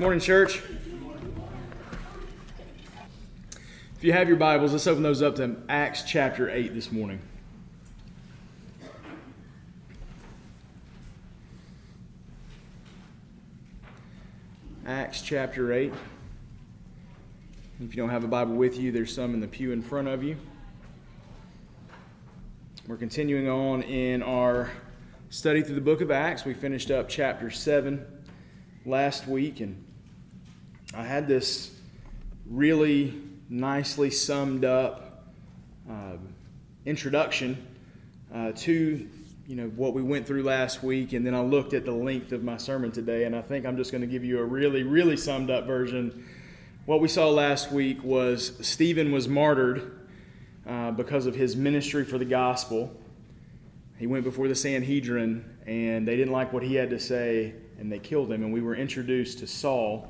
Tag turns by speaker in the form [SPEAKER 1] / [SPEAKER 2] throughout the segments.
[SPEAKER 1] Morning, church. If you have your Bibles, let's open those up to Acts chapter 8 this morning. Acts chapter 8. If you don't have a Bible with you, there's some in the pew in front of you. We're continuing on in our study through the book of Acts. We finished up chapter 7 last week, and I had this really nicely summed up uh, introduction uh, to you know what we went through last week, and then I looked at the length of my sermon today, and I think I'm just going to give you a really, really summed up version. What we saw last week was Stephen was martyred uh, because of his ministry for the gospel. He went before the Sanhedrin, and they didn't like what he had to say, and they killed him. And we were introduced to Saul,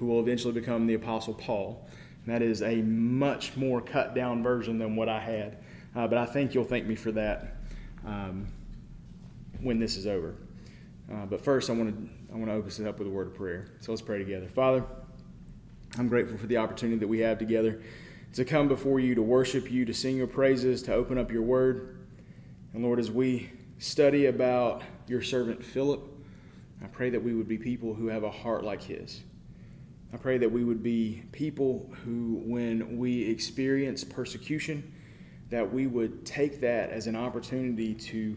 [SPEAKER 1] who will eventually become the Apostle Paul. And that is a much more cut down version than what I had. Uh, but I think you'll thank me for that um, when this is over. Uh, but first, I want to I want to open this up with a word of prayer. So let's pray together. Father, I'm grateful for the opportunity that we have together to come before you, to worship you, to sing your praises, to open up your word. And Lord, as we study about your servant Philip, I pray that we would be people who have a heart like his. I pray that we would be people who, when we experience persecution, that we would take that as an opportunity to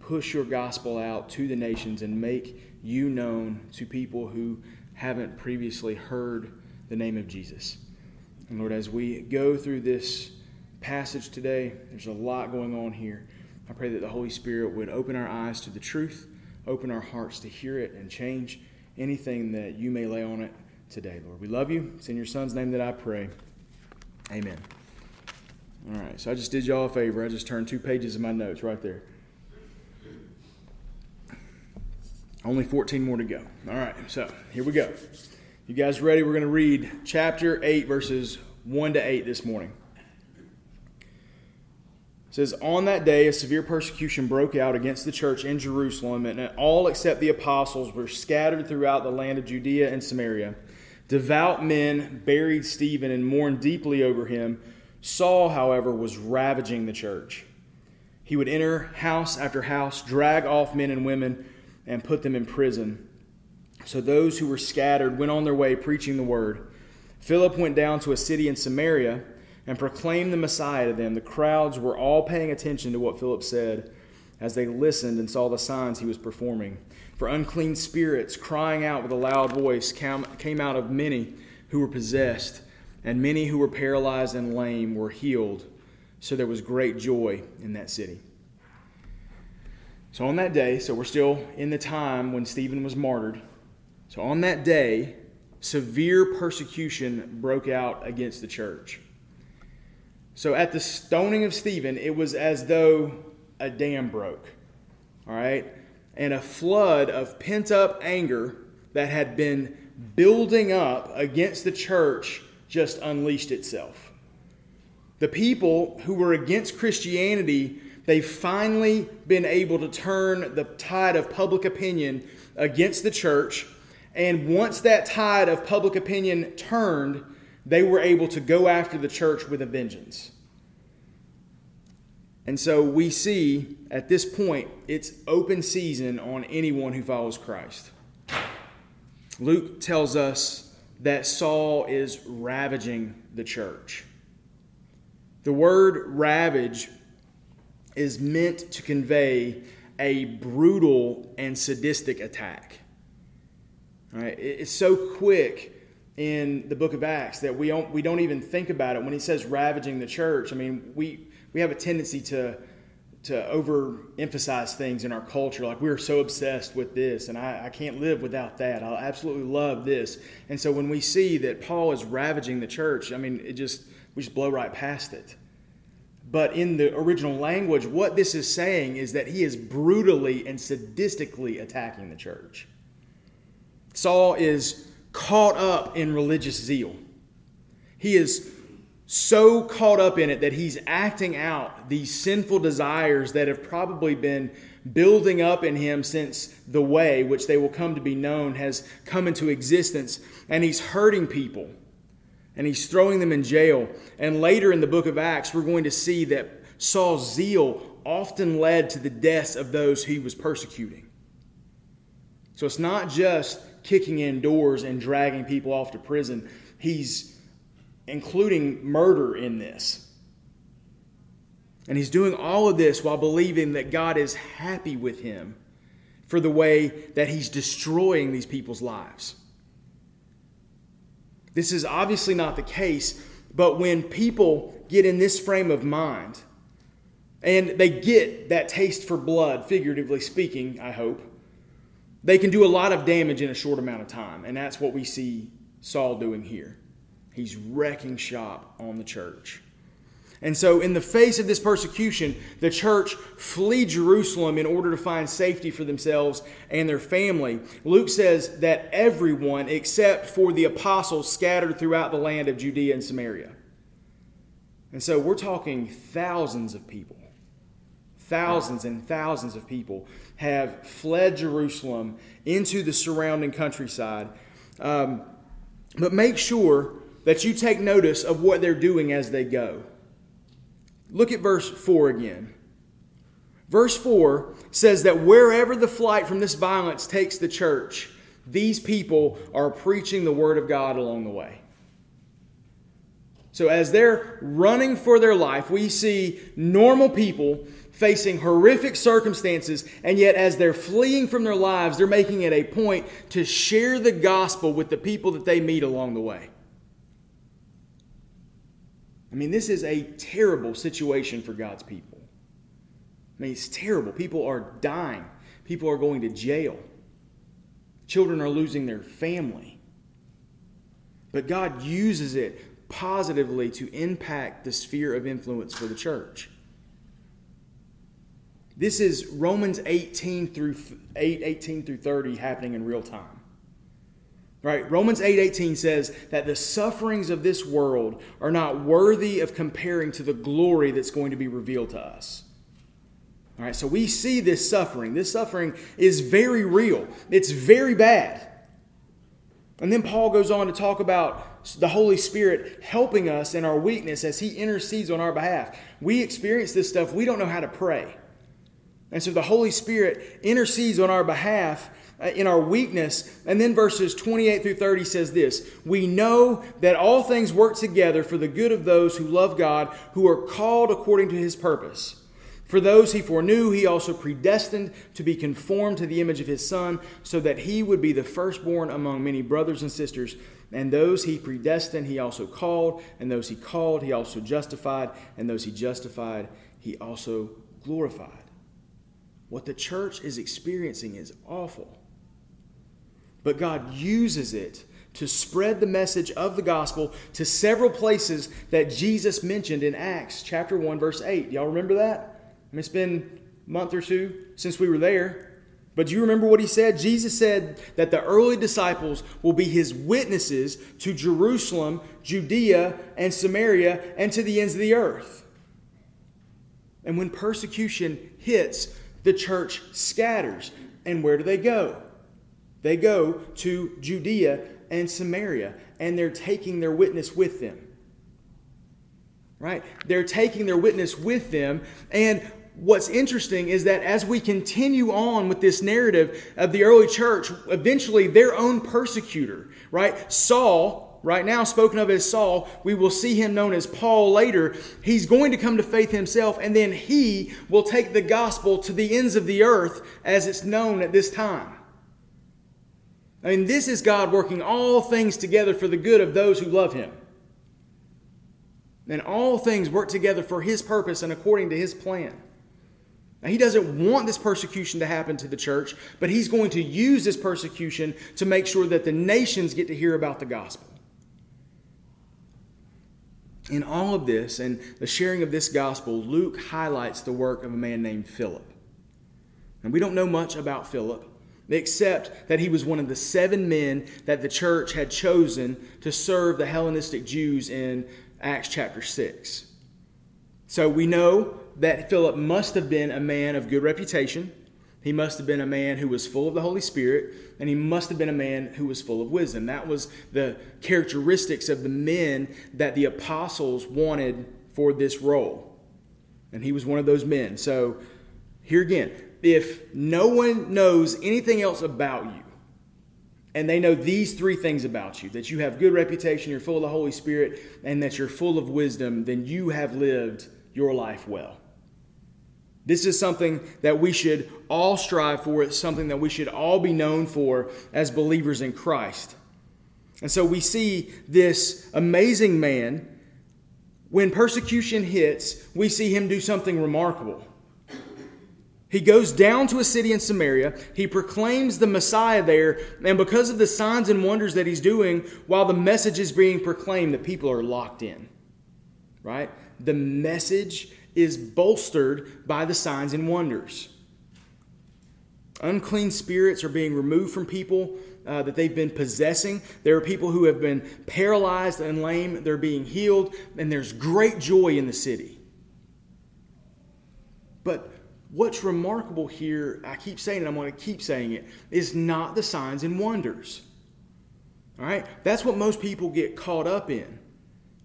[SPEAKER 1] push your gospel out to the nations and make you known to people who haven't previously heard the name of Jesus. And Lord, as we go through this passage today, there's a lot going on here. I pray that the Holy Spirit would open our eyes to the truth open our hearts to hear it and change anything that you may lay on it today, Lord. We love you. It's in your Son's name that I pray. Amen. All right, so I just did y'all a favor. I just turned two pages of my notes right there. Only 14 more to go. All right, so here we go. You guys ready? We're going to read chapter 8, verses 1 to 8 this morning It says, On that day, a severe persecution broke out against the church in Jerusalem, and all except the apostles were scattered throughout the land of Judea and Samaria. Devout men buried Stephen and mourned deeply over him. Saul, however, was ravaging the church. He would enter house after house, drag off men and women, and put them in prison. So those who were scattered went on their way preaching the word. Philip went down to a city in Samaria and proclaimed the Messiah to them. The crowds were all paying attention to what Philip said as they listened and saw the signs he was performing. For unclean spirits, crying out with a loud voice, came out of many who were possessed, and many who were paralyzed and lame were healed. So there was great joy in that city. So on that day, so we're still in the time when Stephen was martyred. So on that day, severe persecution broke out against the church. So at the stoning of Stephen, it was as though a dam broke. All right? And a flood of pent up anger that had been building up against the church just unleashed itself. The people who were against Christianity, they've finally been able to turn the tide of public opinion against the church. And once that tide of public opinion turned, they were able to go after the church with a vengeance. And so we see at this point, it's open season on anyone who follows Christ. Luke tells us that Saul is ravaging the church. The word ravage is meant to convey a brutal and sadistic attack. Right? It's so quick in the book of Acts that we don't, we don't even think about it. When he says ravaging the church, I mean, we, we have a tendency to, to overemphasize things in our culture. Like, we're so obsessed with this, and I, I can't live without that. I absolutely love this. And so when we see that Paul is ravaging the church, I mean, it just, we just blow right past it. But in the original language, what this is saying is that he is brutally and sadistically attacking the church. Saul is caught up in religious zeal. He is so caught up in it that he's acting out these sinful desires that have probably been building up in him since the way, which they will come to be known, has come into existence. And he's hurting people and he's throwing them in jail. And later in the book of Acts, we're going to see that Saul's zeal often led to the deaths of those he was persecuting. So it's not just kicking in doors and dragging people off to prison, he's including murder in this. And he's doing all of this while believing that God is happy with him for the way that he's destroying these people's lives. This is obviously not the case, but when people get in this frame of mind and they get that taste for blood, figuratively speaking, I hope, they can do a lot of damage in a short amount of time. And that's what we see Saul doing here. He's wrecking shop on the church. And so, in the face of this persecution, the church flee Jerusalem in order to find safety for themselves and their family. Luke says that everyone except for the apostles scattered throughout the land of Judea and Samaria. And so, we're talking thousands of people. Thousands and thousands of people have fled Jerusalem into the surrounding countryside. Um, but make sure that you take notice of what they're doing as they go. Look at verse 4 again. Verse 4 says that wherever the flight from this violence takes the church, these people are preaching the word of God along the way. So, as they're running for their life, we see normal people facing horrific circumstances, and yet as they're fleeing from their lives, they're making it a point to share the gospel with the people that they meet along the way. I mean, this is a terrible situation for God's people. I mean, it's terrible. People are dying, people are going to jail, children are losing their family. But God uses it positively to impact the sphere of influence for the church. This is Romans 18 through 8, 18 through 30 happening in real time. Right? Romans 8:18 says that the sufferings of this world are not worthy of comparing to the glory that's going to be revealed to us. All right, so we see this suffering. This suffering is very real. It's very bad. And then Paul goes on to talk about the Holy Spirit helping us in our weakness as he intercedes on our behalf. We experience this stuff, we don't know how to pray. And so the Holy Spirit intercedes on our behalf Uh, in our weakness. And then verses 28 through 30 says this We know that all things work together for the good of those who love God, who are called according to his purpose. For those he foreknew, he also predestined to be conformed to the image of his Son, so that he would be the firstborn among many brothers and sisters. And those he predestined, he also called. And those he called, he also justified. And those he justified, he also glorified. What the church is experiencing is awful. But God uses it to spread the message of the gospel to several places that Jesus mentioned in Acts chapter 1 verse 8. Y'all remember that? I mean, it's been a month or two since we were there. But do you remember what he said? Jesus said that the early disciples will be his witnesses to Jerusalem, Judea, and Samaria, and to the ends of the earth. And when persecution hits, the church scatters. And where do they go? They go to Judea and Samaria, and they're taking their witness with them. Right? They're taking their witness with them. And what's interesting is that as we continue on with this narrative of the early church, eventually their own persecutor, right? Saul, right now spoken of as Saul, we will see him known as Paul later. He's going to come to faith himself, and then he will take the gospel to the ends of the earth as it's known at this time. I mean, this is God working all things together for the good of those who love Him. And all things work together for His purpose and according to His plan. Now, He doesn't want this persecution to happen to the church, but He's going to use this persecution to make sure that the nations get to hear about the gospel. In all of this and the sharing of this gospel, Luke highlights the work of a man named Philip. And we don't know much about Philip except that he was one of the seven men that the church had chosen to serve the Hellenistic Jews in Acts chapter 6. So we know that Philip must have been a man of good reputation. He must have been a man who was full of the Holy Spirit, and he must have been a man who was full of wisdom. That was the characteristics of the men that the apostles wanted for this role. And he was one of those men. So, here again, if no one knows anything else about you, and they know these three things about you that you have good reputation, you're full of the Holy Spirit, and that you're full of wisdom, then you have lived your life well. This is something that we should all strive for. It's something that we should all be known for as believers in Christ. And so we see this amazing man. When persecution hits, we see him do something remarkable. He goes down to a city in Samaria. He proclaims the Messiah there. And because of the signs and wonders that he's doing, while the message is being proclaimed, the people are locked in. Right? The message is bolstered by the signs and wonders. Unclean spirits are being removed from people uh, that they've been possessing. There are people who have been paralyzed and lame, they're being healed, and there's great joy in the city. But what's remarkable here, I keep saying it, I'm going to keep saying it, is not the signs and wonders. All right? That's what most people get caught up in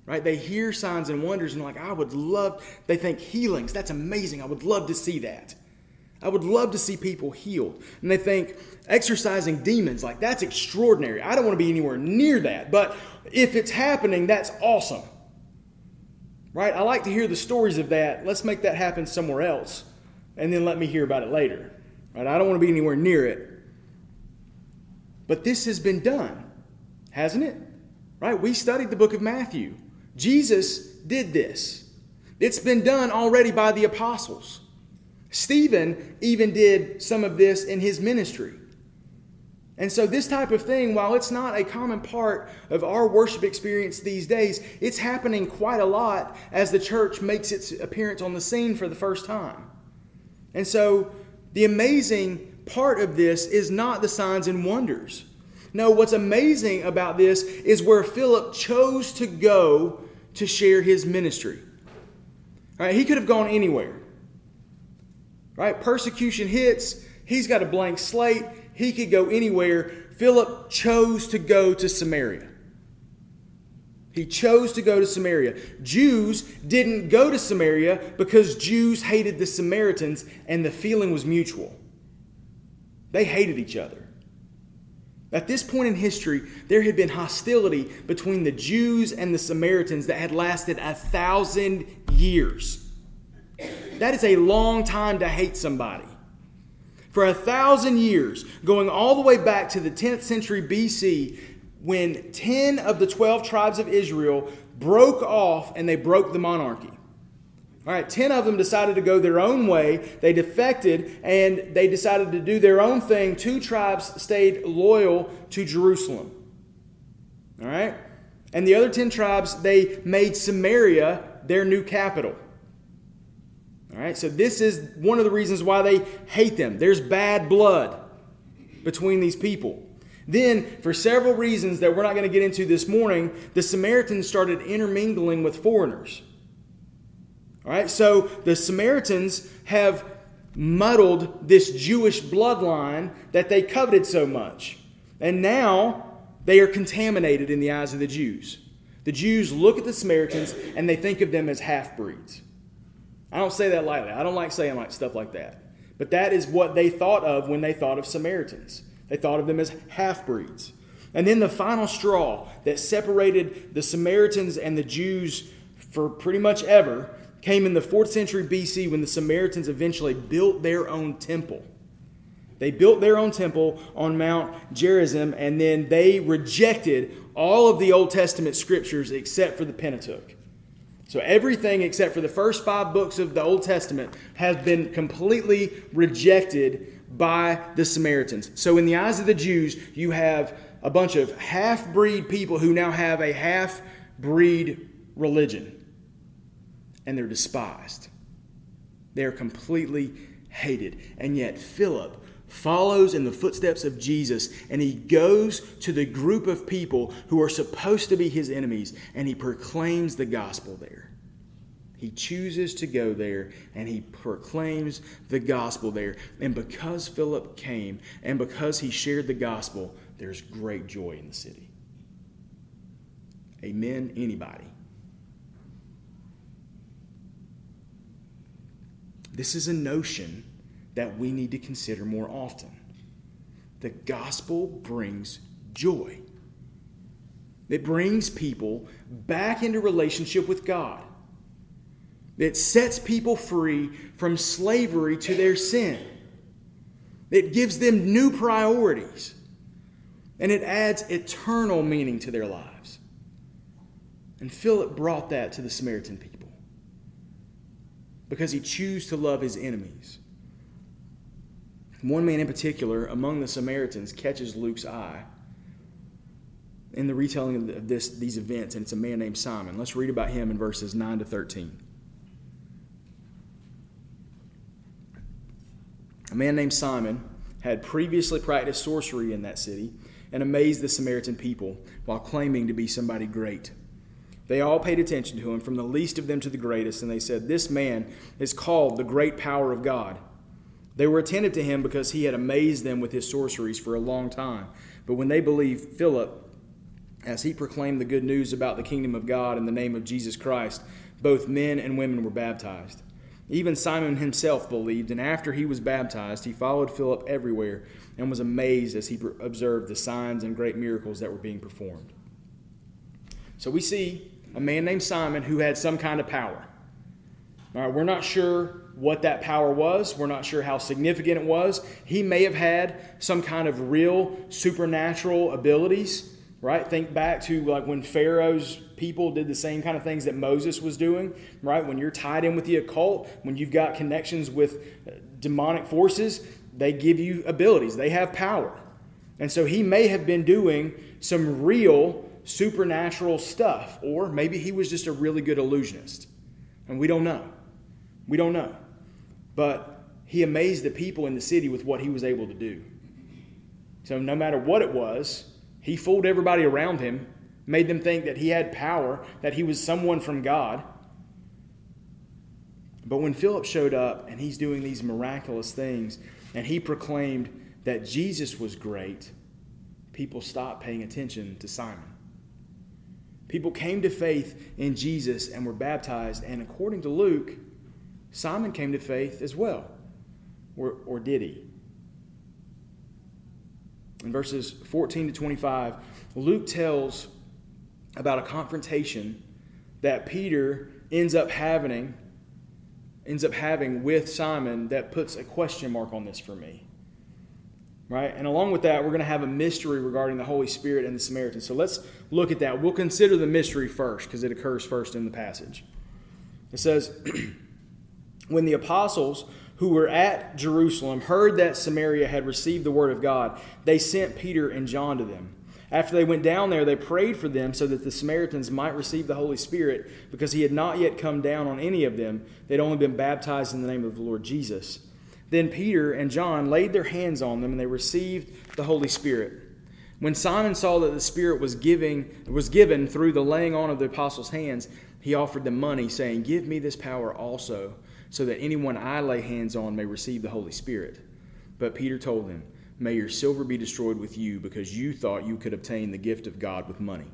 [SPEAKER 1] right? They hear signs and wonders and like, I would love, they think healings, that's amazing. I would love to see that. I would love to see people healed. And they think exorcising demons, like, that's extraordinary. I don't want to be anywhere near that. But if it's happening, that's awesome. Right? I like to hear the stories of that. Let's make that happen somewhere else. And then let me hear about it later. Right? I don't want to be anywhere near it. But this has been done, hasn't it? Right? We studied the book of Matthew. Jesus did this. It's been done already by the apostles. Stephen even did some of this in his ministry. And so, this type of thing, while it's not a common part of our worship experience these days, it's happening quite a lot as the church makes its appearance on the scene for the first time. And so, the amazing part of this is not the signs and wonders. No, what's amazing about this is where Philip chose to go to share his ministry. Right? He could have gone anywhere. Right? Persecution hits, he's got a blank slate, he could go anywhere. Philip chose to go to Samaria. He chose to go to Samaria. Jews didn't go to Samaria because Jews hated the Samaritans and the feeling was mutual. They hated each other. At this point in history, there had been hostility between the Jews and the Samaritans that had lasted a thousand years. That is a long time to hate somebody. For a thousand years, going all the way back to the 10th century BC, when 10 of the 12 tribes of Israel broke off and they broke the monarchy. All right, 10 of them decided to go their own way. They defected and they decided to do their own thing. Two tribes stayed loyal to Jerusalem. All right? And the other 10 tribes, they made Samaria their new capital. All right, so this is one of the reasons why they hate them. There's bad blood between these people. Then, for several reasons that we're not going to get into this morning, the Samaritans started intermingling with foreigners. All right, so the Samaritans have muddled this Jewish bloodline that they coveted so much. And now they are contaminated in the eyes of the Jews. The Jews look at the Samaritans and they think of them as half breeds. I don't say that lightly. I don't like saying like stuff like that. But that is what they thought of when they thought of Samaritans. They thought of them as half breeds. And then the final straw that separated the Samaritans and the Jews for pretty much ever came in the 4th century BC when the Samaritans eventually built their own temple. They built their own temple on Mount Gerizim, and then they rejected all of the Old Testament scriptures except for the Pentateuch. So everything except for the first five books of the Old Testament has been completely rejected by the Samaritans. So in the eyes of the Jews, you have a bunch of half breed people who now have a half breed religion and they're despised. They are completely hated. And yet, Philip, follows in the footsteps of Jesus and he goes to the group of people who are supposed to be his enemies and he proclaims the gospel there. He chooses to go there and he proclaims the gospel there. And because Philip came and because he shared the gospel, there's great joy in the city. Amen, anybody. This is a notion that we need to consider more often. The gospel brings joy. It brings people back into relationship with God. It sets people free from slavery to their sin. It gives them new priorities. And it adds eternal meaning to their lives. And Philip brought that to the Samaritan people because he chose to love his enemies. One man in particular among the Samaritans catches Luke's eye in the retelling of this, these events, and it's a man named Simon. Let's read about him in verses 9 to 13. A man named Simon had previously practiced sorcery in that city and amazed the Samaritan people while claiming to be somebody great. They all paid attention to him, from the least of them to the greatest, and they said, This man is called the great power of God. They were attentive to him because he had amazed them with his sorceries for a long time. But when they believed Philip, as he proclaimed the good news about the kingdom of God in the name of Jesus Christ, both men and women were baptized. Even Simon himself believed, and after he was baptized, he followed Philip everywhere and was amazed as he observed the signs and great miracles that were being performed. So we see a man named Simon who had some kind of power. All right, we're not sure what that power was. We're not sure how significant it was. He may have had some kind of real supernatural abilities, right? Think back to like when Pharaoh's people did the same kind of things that Moses was doing, right? When you're tied in with the occult, when you've got connections with uh, demonic forces, they give you abilities, they have power. And so he may have been doing some real supernatural stuff, or maybe he was just a really good illusionist. And we don't know. We don't know. But he amazed the people in the city with what he was able to do. So, no matter what it was, he fooled everybody around him, made them think that he had power, that he was someone from God. But when Philip showed up and he's doing these miraculous things, and he proclaimed that Jesus was great, people stopped paying attention to Simon. People came to faith in Jesus and were baptized, and according to Luke, Simon came to faith as well. Or, or did he? In verses 14 to 25, Luke tells about a confrontation that Peter ends up having ends up having with Simon that puts a question mark on this for me. Right? And along with that, we're going to have a mystery regarding the Holy Spirit and the Samaritan. So let's look at that. We'll consider the mystery first because it occurs first in the passage. It says when the apostles who were at Jerusalem heard that Samaria had received the word of God, they sent Peter and John to them. After they went down there, they prayed for them so that the Samaritans might receive the Holy Spirit, because he had not yet come down on any of them. They'd only been baptized in the name of the Lord Jesus. Then Peter and John laid their hands on them, and they received the Holy Spirit. When Simon saw that the Spirit was giving was given through the laying on of the apostles' hands, he offered them money, saying, Give me this power also so that anyone I lay hands on may receive the Holy Spirit. But Peter told them, May your silver be destroyed with you, because you thought you could obtain the gift of God with money.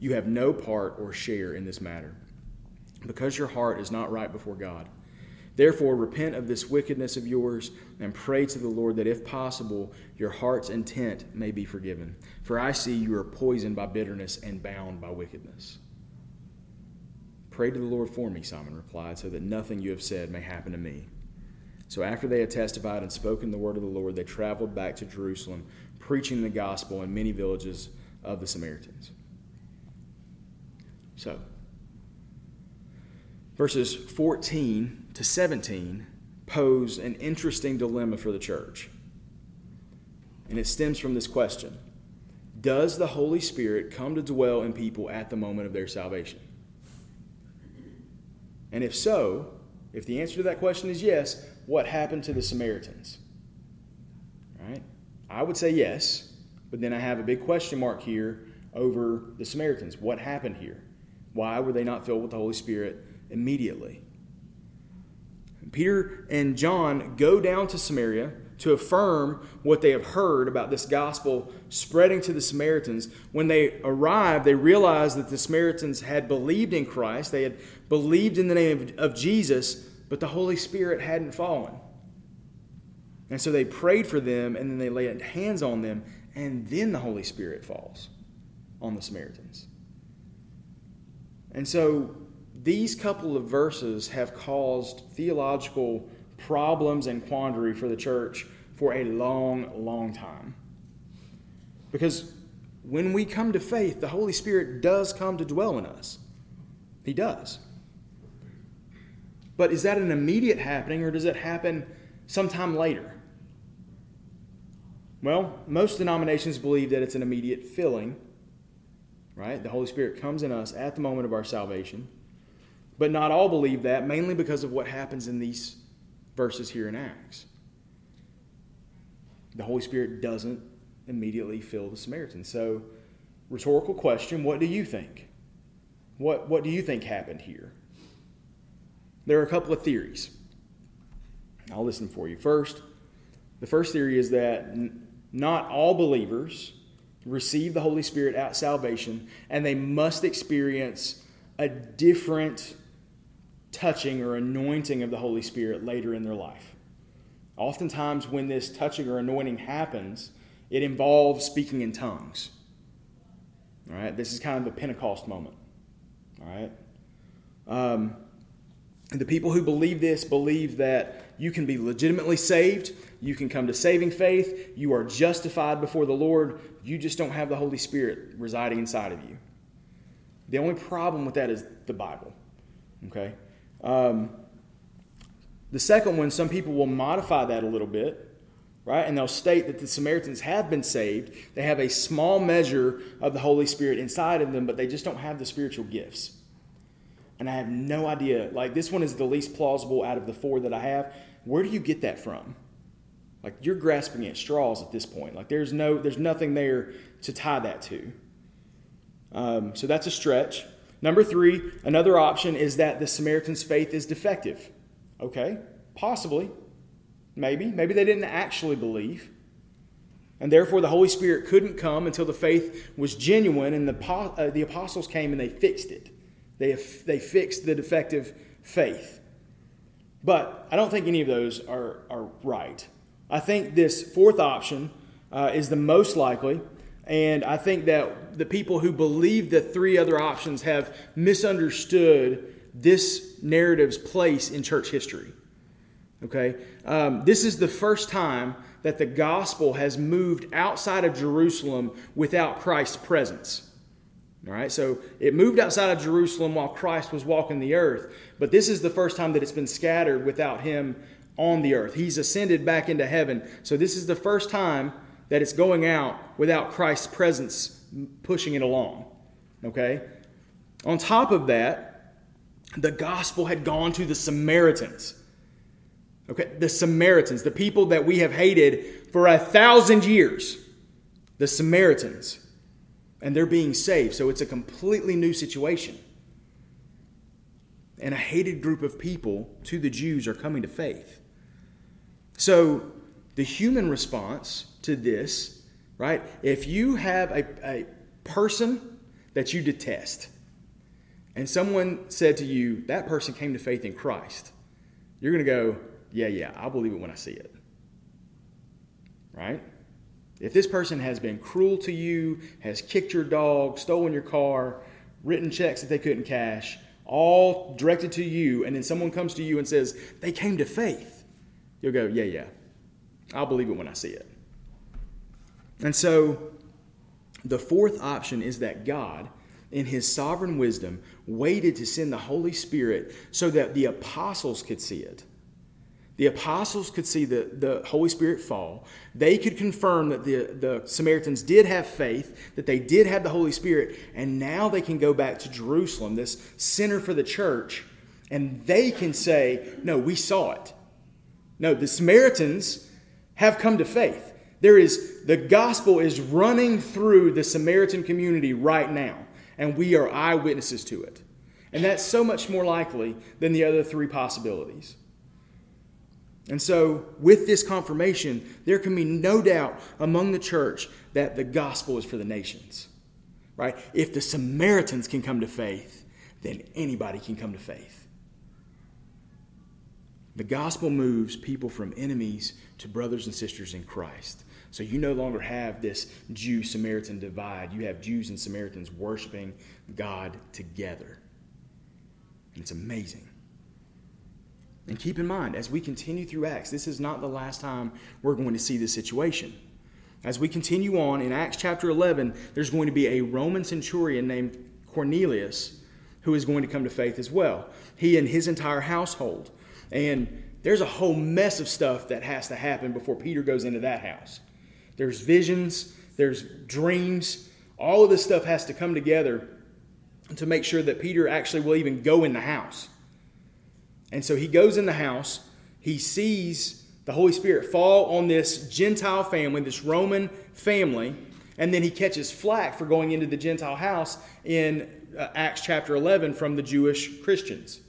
[SPEAKER 1] You have no part or share in this matter, because your heart is not right before God. Therefore, repent of this wickedness of yours and pray to the Lord that, if possible, your heart's intent may be forgiven. For I see you are poisoned by bitterness and bound by wickedness. Pray to the Lord for me, Simon replied, so that nothing you have said may happen to me. So after they had testified and spoken the word of the Lord, they traveled back to Jerusalem, preaching the gospel in many villages of the Samaritans. So, verses 14 to 17 pose an interesting dilemma for the church. And it stems from this question Does the Holy Spirit come to dwell in people at the moment of their salvation? And if so, if the answer to that question is yes, what happened to the Samaritans? Right? I would say yes, but then I have a big question mark here over the Samaritans. What happened here? Why were they not filled with the Holy Spirit immediately? Peter and John go down to Samaria to affirm what they have heard about this gospel spreading to the Samaritans. When they arrive, they realize that the Samaritans had believed in Christ, they had believed in the name of, of Jesus, but the Holy Spirit hadn't fallen. And so they prayed for them, and then they laid hands on them, and then the Holy Spirit falls on the Samaritans. And so these couple of verses have caused theological problems and quandary for the church for a long, long time. Because when we come to faith, the Holy Spirit does come to dwell in us. He does. But is that an immediate happening or does it happen sometime later? Well, most denominations believe that it's an immediate filling, right? The Holy Spirit comes in us at the moment of our salvation. But not all believe that, mainly because of what happens in these verses here in Acts. The Holy Spirit doesn't immediately fill the Samaritan. So, rhetorical question what do you think? What, what do you think happened here? There are a couple of theories. I'll listen for you. First, the first theory is that n- not all believers receive the Holy Spirit at salvation, and they must experience a different touching or anointing of the Holy Spirit later in their life. Oftentimes, when this touching or anointing happens, it involves speaking in tongues. All right, this is kind of a Pentecost moment. All right. Um, the people who believe this believe that you can be legitimately saved, you can come to saving faith, you are justified before the Lord, you just don't have the Holy Spirit residing inside of you. The only problem with that is the Bible. Okay? Um, the second one, some people will modify that a little bit, right? And they'll state that the Samaritans have been saved. They have a small measure of the Holy Spirit inside of them, but they just don't have the spiritual gifts. And I have no idea. Like, this one is the least plausible out of the four that I have. Where do you get that from? Like, you're grasping at straws at this point. Like, there's, no, there's nothing there to tie that to. Um, so that's a stretch. Number three, another option is that the Samaritan's faith is defective. Okay, possibly. Maybe. Maybe they didn't actually believe. And therefore, the Holy Spirit couldn't come until the faith was genuine, and the, uh, the apostles came and they fixed it. They, they fixed the defective faith. But I don't think any of those are, are right. I think this fourth option uh, is the most likely, and I think that the people who believe the three other options have misunderstood this narrative's place in church history. Okay? Um, this is the first time that the gospel has moved outside of Jerusalem without Christ's presence. All right, so it moved outside of Jerusalem while Christ was walking the earth, but this is the first time that it's been scattered without him on the earth. He's ascended back into heaven. So this is the first time that it's going out without Christ's presence pushing it along. Okay? On top of that, the gospel had gone to the Samaritans. Okay, the Samaritans, the people that we have hated for a thousand years, the Samaritans, and they're being saved. So it's a completely new situation. And a hated group of people to the Jews are coming to faith. So the human response to this, right? If you have a, a person that you detest, and someone said to you, that person came to faith in Christ, you're going to go, yeah, yeah, I'll believe it when I see it. Right? If this person has been cruel to you, has kicked your dog, stolen your car, written checks that they couldn't cash, all directed to you, and then someone comes to you and says, they came to faith, you'll go, yeah, yeah, I'll believe it when I see it. And so the fourth option is that God, in his sovereign wisdom, waited to send the Holy Spirit so that the apostles could see it. The apostles could see the, the Holy Spirit fall. They could confirm that the, the Samaritans did have faith, that they did have the Holy Spirit, and now they can go back to Jerusalem, this center for the church, and they can say, No, we saw it. No, the Samaritans have come to faith. There is the gospel is running through the Samaritan community right now, and we are eyewitnesses to it. And that's so much more likely than the other three possibilities. And so, with this confirmation, there can be no doubt among the church that the gospel is for the nations. Right? If the Samaritans can come to faith, then anybody can come to faith. The gospel moves people from enemies to brothers and sisters in Christ. So you no longer have this Jew Samaritan divide. You have Jews and Samaritans worshiping God together. And it's amazing. And keep in mind, as we continue through Acts, this is not the last time we're going to see this situation. As we continue on in Acts chapter 11, there's going to be a Roman centurion named Cornelius who is going to come to faith as well. He and his entire household. And there's a whole mess of stuff that has to happen before Peter goes into that house. There's visions, there's dreams. All of this stuff has to come together to make sure that Peter actually will even go in the house. And so he goes in the house, he sees the Holy Spirit fall on this Gentile family, this Roman family, and then he catches flack for going into the Gentile house in uh, Acts chapter 11 from the Jewish Christians.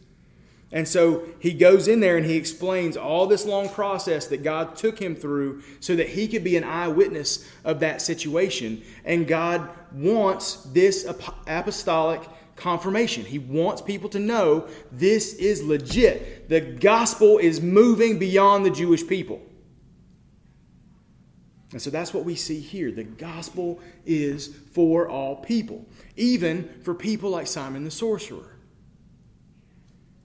[SPEAKER 1] And so he goes in there and he explains all this long process that God took him through so that he could be an eyewitness of that situation. And God wants this apostolic confirmation. He wants people to know this is legit. The gospel is moving beyond the Jewish people. And so that's what we see here. The gospel is for all people, even for people like Simon the sorcerer.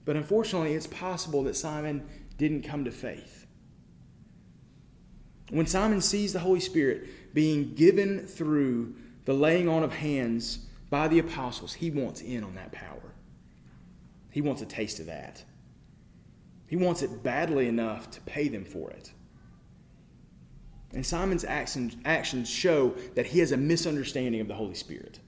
[SPEAKER 1] But unfortunately, it's possible that Simon didn't come to faith. When Simon sees the Holy Spirit being given through the laying on of hands by the apostles, he wants in on that power. He wants a taste of that. He wants it badly enough to pay them for it. And Simon's actions show that he has a misunderstanding of the Holy Spirit.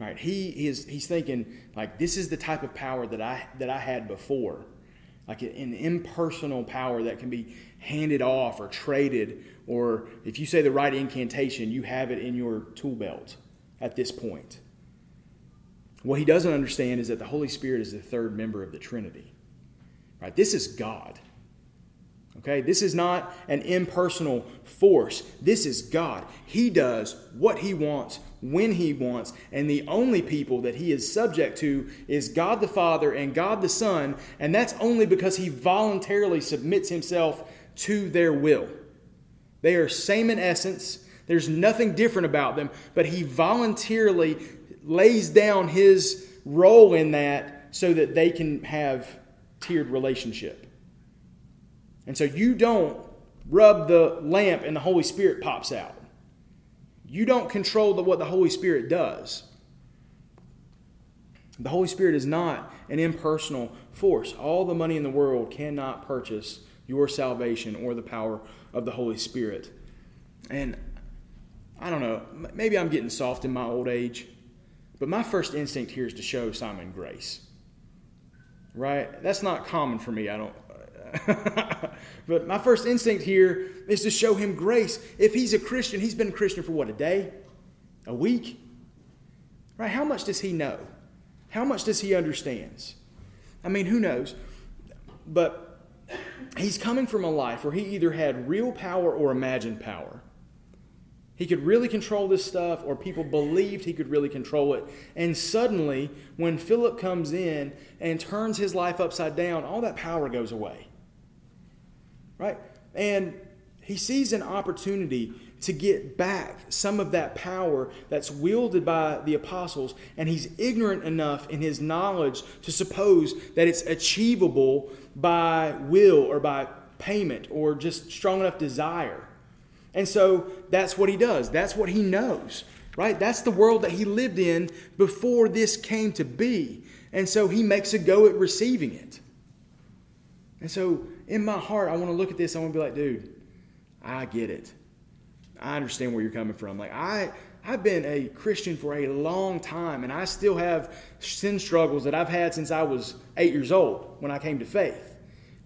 [SPEAKER 1] Right? He is he's thinking like this is the type of power that I that I had before. Like an impersonal power that can be handed off or traded, or if you say the right incantation, you have it in your tool belt at this point. What he doesn't understand is that the Holy Spirit is the third member of the Trinity. Right? This is God. Okay? This is not an impersonal force. This is God. He does what he wants when he wants, and the only people that he is subject to is God the Father and God the Son, and that's only because he voluntarily submits himself to their will. They are same in essence. There's nothing different about them, but he voluntarily lays down his role in that so that they can have tiered relationship. And so you don't rub the lamp and the Holy Spirit pops out. You don't control the, what the Holy Spirit does. The Holy Spirit is not an impersonal force. All the money in the world cannot purchase your salvation or the power of the Holy Spirit. And I don't know, maybe I'm getting soft in my old age, but my first instinct here is to show Simon grace. Right? That's not common for me. I don't but my first instinct here is to show him grace. If he's a Christian, he's been a Christian for what, a day? A week? Right? How much does he know? How much does he understand? I mean, who knows? But he's coming from a life where he either had real power or imagined power. He could really control this stuff, or people believed he could really control it. And suddenly, when Philip comes in and turns his life upside down, all that power goes away. Right? And he sees an opportunity to get back some of that power that's wielded by the apostles, and he's ignorant enough in his knowledge to suppose that it's achievable by will or by payment or just strong enough desire. And so that's what he does. That's what he knows, right? That's the world that he lived in before this came to be. And so he makes a go at receiving it. And so in my heart, I want to look at this. I want to be like, dude, I get it. I understand where you're coming from. Like, I. I've been a Christian for a long time, and I still have sin struggles that I've had since I was eight years old when I came to faith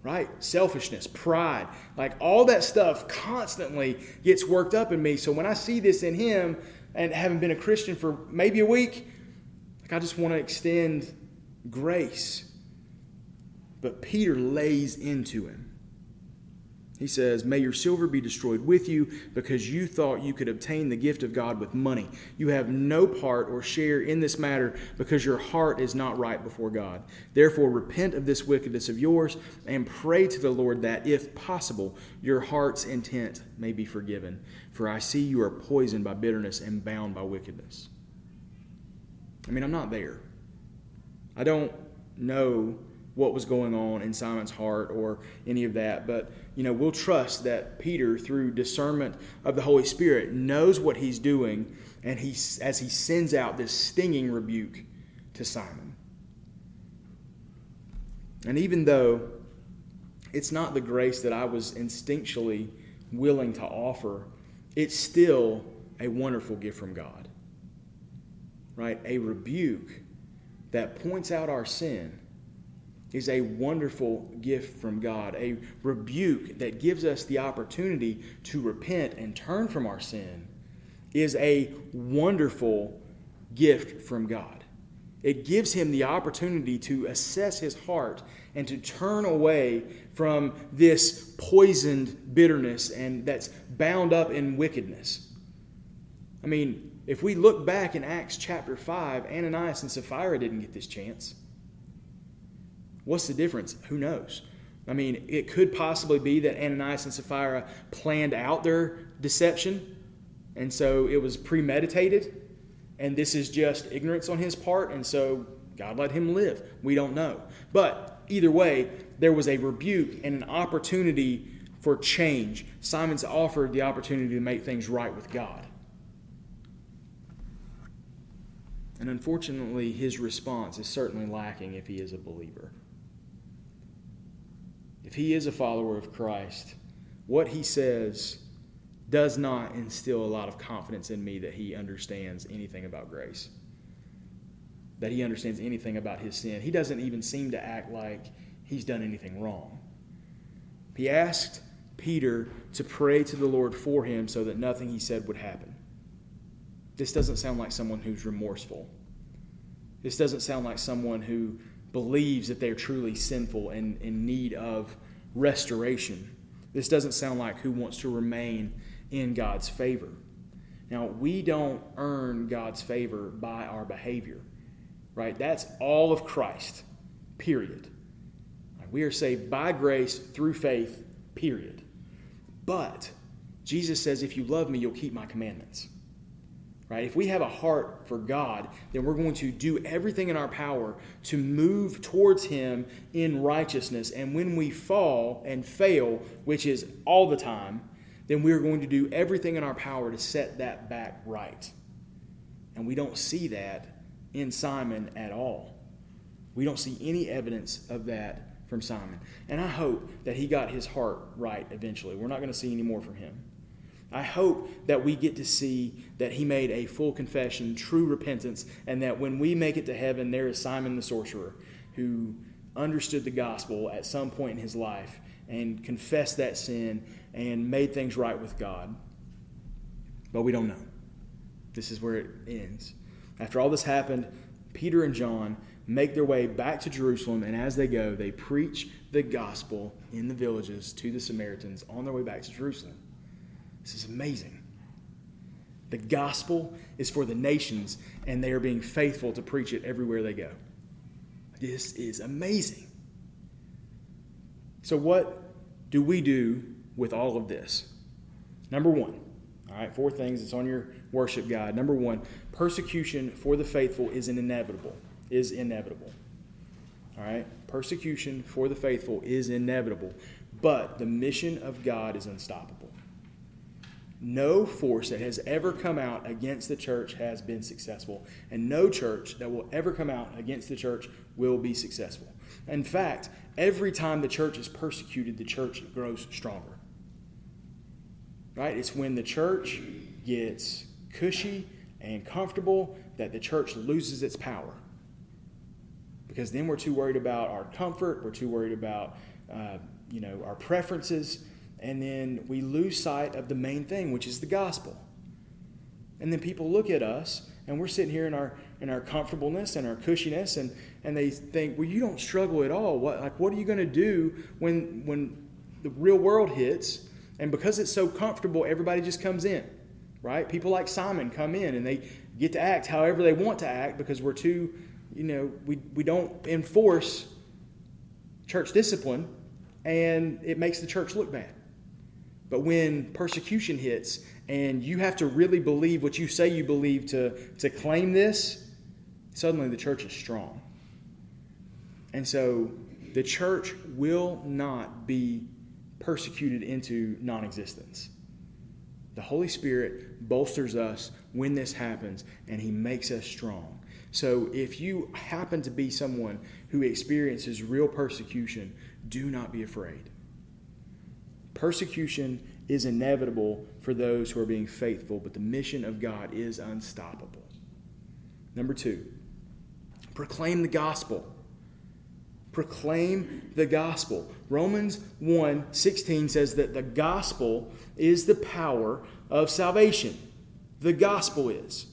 [SPEAKER 1] right? Selfishness, pride, like all that stuff constantly gets worked up in me. So when I see this in him and having been a Christian for maybe a week, like I just want to extend grace. But Peter lays into him. He says, May your silver be destroyed with you because you thought you could obtain the gift of God with money. You have no part or share in this matter because your heart is not right before God. Therefore, repent of this wickedness of yours and pray to the Lord that, if possible, your heart's intent may be forgiven. For I see you are poisoned by bitterness and bound by wickedness. I mean, I'm not there. I don't know what was going on in Simon's heart or any of that. But, you know, we'll trust that Peter, through discernment of the Holy Spirit, knows what he's doing and he, as he sends out this stinging rebuke to Simon. And even though it's not the grace that I was instinctually willing to offer, it's still a wonderful gift from God. Right? A rebuke that points out our sin is a wonderful gift from God, a rebuke that gives us the opportunity to repent and turn from our sin is a wonderful gift from God. It gives him the opportunity to assess his heart and to turn away from this poisoned bitterness and that's bound up in wickedness. I mean, if we look back in Acts chapter 5, Ananias and Sapphira didn't get this chance. What's the difference? Who knows? I mean, it could possibly be that Ananias and Sapphira planned out their deception, and so it was premeditated, and this is just ignorance on his part, and so God let him live. We don't know. But either way, there was a rebuke and an opportunity for change. Simon's offered the opportunity to make things right with God. And unfortunately, his response is certainly lacking if he is a believer if he is a follower of Christ, what he says does not instill a lot of confidence in me that he understands anything about grace, that he understands anything about his sin. He doesn't even seem to act like he's done anything wrong. He asked Peter to pray to the Lord for him so that nothing he said would happen. This doesn't sound like someone who's remorseful. This doesn't sound like someone who believes that they're truly sinful and in need of restoration. This doesn't sound like who wants to remain in God's favor. Now, we don't earn God's favor by our behavior, right? That's all of Christ, period. We are saved by grace through faith, period. But Jesus says, if you love me, you'll keep my commandments. Right? If we have a heart for God, then we're going to do everything in our power to move towards Him in righteousness. And when we fall and fail, which is all the time, then we're going to do everything in our power to set that back right. And we don't see that in Simon at all. We don't see any evidence of that from Simon. And I hope that he got his heart right eventually. We're not going to see any more from him. I hope that we get to see that he made a full confession, true repentance, and that when we make it to heaven, there is Simon the sorcerer who understood the gospel at some point in his life and confessed that sin and made things right with God. But we don't know. This is where it ends. After all this happened, Peter and John make their way back to Jerusalem, and as they go, they preach the gospel in the villages to the Samaritans on their way back to Jerusalem. This is amazing. The gospel is for the nations, and they are being faithful to preach it everywhere they go. This is amazing. So, what do we do with all of this? Number one, all right, four things. It's on your worship guide. Number one, persecution for the faithful is inevitable. Is inevitable. All right, persecution for the faithful is inevitable, but the mission of God is unstoppable. No force that has ever come out against the church has been successful, and no church that will ever come out against the church will be successful. In fact, every time the church is persecuted, the church grows stronger. Right? It's when the church gets cushy and comfortable that the church loses its power. Because then we're too worried about our comfort, we're too worried about uh, you know, our preferences, and then we lose sight of the main thing, which is the gospel. And then people look at us, and we're sitting here in our in our comfortableness and our cushiness, and, and they think, well, you don't struggle at all. What like what are you going to do when when the real world hits? And because it's so comfortable, everybody just comes in, right? People like Simon come in and they get to act however they want to act because we're too, you know, we, we don't enforce church discipline and it makes the church look bad. But when persecution hits and you have to really believe what you say you believe to, to claim this, suddenly the church is strong. And so the church will not be persecuted into non existence. The Holy Spirit bolsters us when this happens, and He makes us strong. So if you happen to be someone who experiences real persecution, do not be afraid. Persecution is inevitable for those who are being faithful, but the mission of God is unstoppable. Number two, proclaim the gospel. Proclaim the gospel. Romans 1 16 says that the gospel is the power of salvation. The gospel is.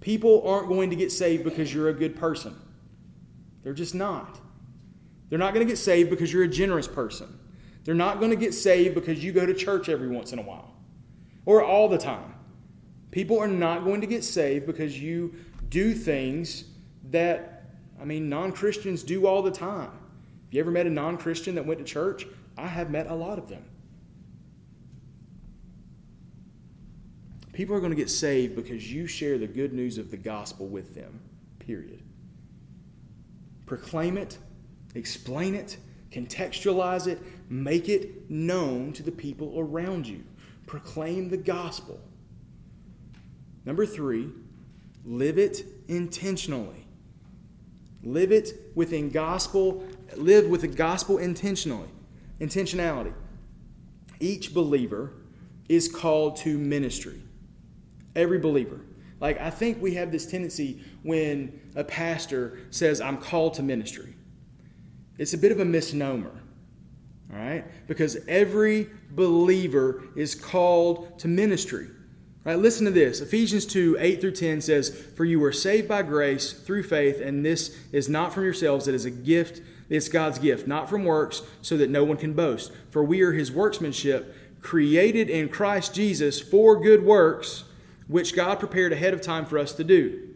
[SPEAKER 1] People aren't going to get saved because you're a good person. They're just not. They're not going to get saved because you're a generous person. They're not going to get saved because you go to church every once in a while or all the time. People are not going to get saved because you do things that, I mean, non Christians do all the time. Have you ever met a non Christian that went to church? I have met a lot of them. People are going to get saved because you share the good news of the gospel with them, period. Proclaim it, explain it, contextualize it, make it known to the people around you. Proclaim the gospel. Number three, live it intentionally. Live it within gospel, live with the gospel intentionally. Intentionality. Each believer is called to ministry. Every believer. Like, I think we have this tendency when a pastor says, I'm called to ministry. It's a bit of a misnomer, all right? Because every believer is called to ministry. Right, listen to this. Ephesians 2 8 through 10 says, For you were saved by grace through faith, and this is not from yourselves, it is a gift, it's God's gift, not from works, so that no one can boast. For we are his workmanship, created in Christ Jesus for good works which God prepared ahead of time for us to do.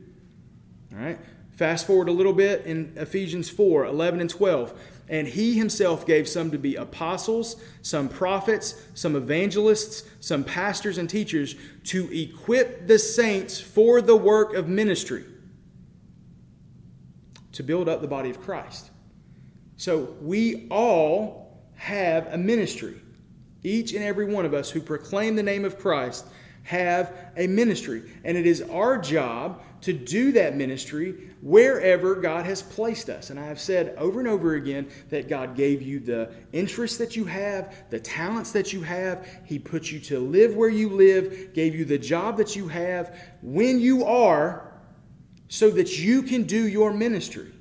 [SPEAKER 1] All right? Fast forward a little bit in Ephesians 4 11 and 12. And he himself gave some to be apostles, some prophets, some evangelists, some pastors and teachers to equip the saints for the work of ministry, to build up the body of Christ. So we all have a ministry. Each and every one of us who proclaim the name of Christ have a ministry. And it is our job to do that ministry wherever God has placed us. And I have said over and over again that God gave you the interests that you have, the talents that you have. He put you to live where you live, gave you the job that you have when you are, so that you can do your ministry.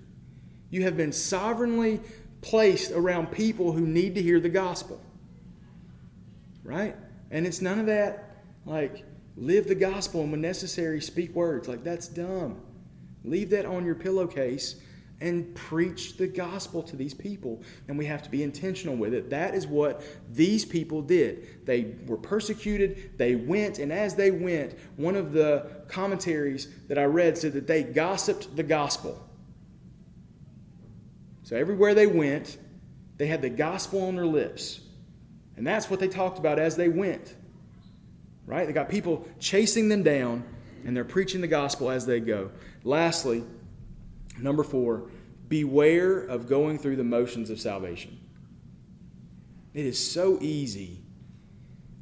[SPEAKER 1] You have been sovereignly placed around people who need to hear the gospel. Right? And it's none of that like, live the gospel and when necessary, speak words. Like, that's dumb. Leave that on your pillowcase and preach the gospel to these people. And we have to be intentional with it. That is what these people did. They were persecuted, they went, and as they went, one of the commentaries that I read said that they gossiped the gospel. So everywhere they went, they had the gospel on their lips. And that's what they talked about as they went right? They got people chasing them down, and they're preaching the gospel as they go. Lastly, number four, beware of going through the motions of salvation. It is so easy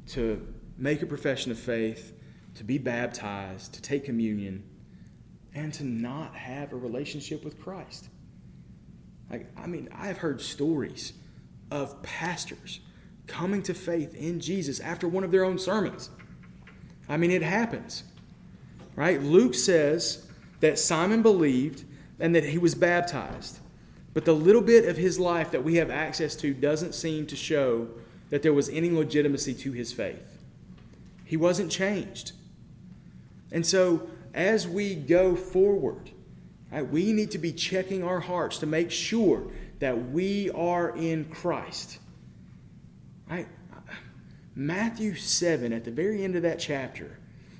[SPEAKER 1] to make a profession of faith, to be baptized, to take communion, and to not have a relationship with Christ. Like, I mean, I've heard stories of pastors coming to faith in Jesus after one of their own sermons. I mean, it happens. Right? Luke says that Simon believed and that he was baptized. But the little bit of his life that we have access to doesn't seem to show that there was any legitimacy to his faith. He wasn't changed. And so, as we go forward, right, we need to be checking our hearts to make sure that we are in Christ. Right? Matthew 7, at the very end of that chapter,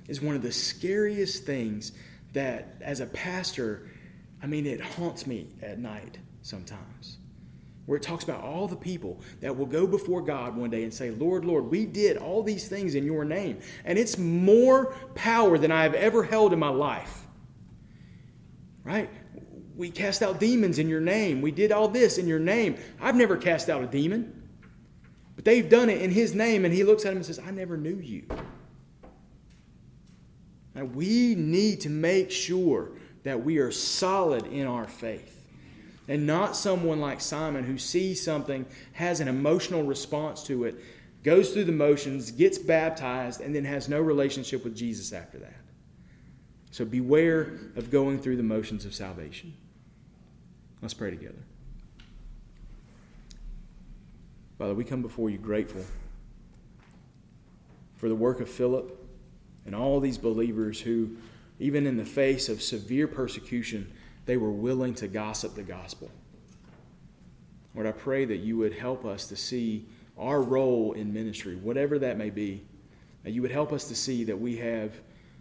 [SPEAKER 1] is one of the scariest things that, as a pastor, I mean, it haunts me at night sometimes. Where it talks about all the people that will go before God one day and say, Lord, Lord, we did all these things in your name. And it's more power than I have ever held in my life. Right? We cast out demons in your name. We did all this in your name. I've never cast out a demon. They've done it in his name, and he looks at him and says, I never knew you. Now, we need to make sure that we are solid in our faith and not someone like Simon who sees something, has an emotional response to it, goes through the motions, gets baptized, and then has no relationship with Jesus after that. So beware of going through the motions of salvation. Let's pray together. Father, we come before you grateful for the work of Philip and all these believers who, even in the face of severe persecution, they were willing to gossip the gospel. Lord, I pray that you would help us to see our role in ministry, whatever that may be, that you would help us to see that we have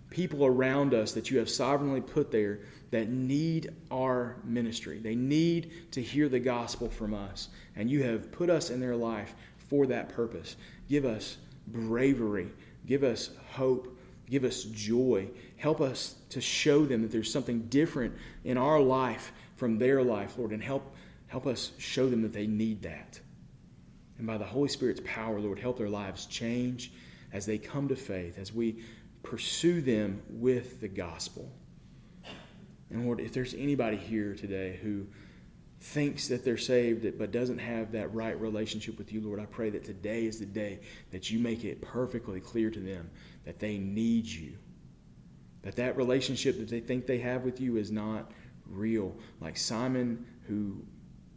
[SPEAKER 1] people around us that you have sovereignly put there that need our ministry. They need to hear the gospel from us. And you have put us in their life for that purpose. Give us bravery, give us hope, Give us joy. Help us to show them that there's something different in our life from their life, Lord, and help, help us show them that they need that. And by the Holy Spirit's power, Lord, help their lives change as they come to faith, as we pursue them with the gospel. And Lord, if there's anybody here today who thinks that they're saved but doesn't have that right relationship with you, Lord, I pray that today is the day that you make it perfectly clear to them that they need you. That that relationship that they think they have with you is not real. Like Simon, who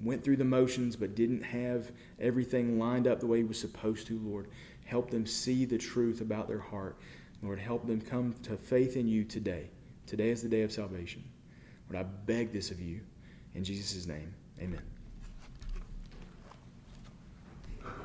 [SPEAKER 1] went through the motions but didn't have everything lined up the way he was supposed to, Lord. Help them see the truth about their heart. Lord, help them come to faith in you today. Today is the day of salvation. Lord, I beg this of you. In Jesus' name, amen.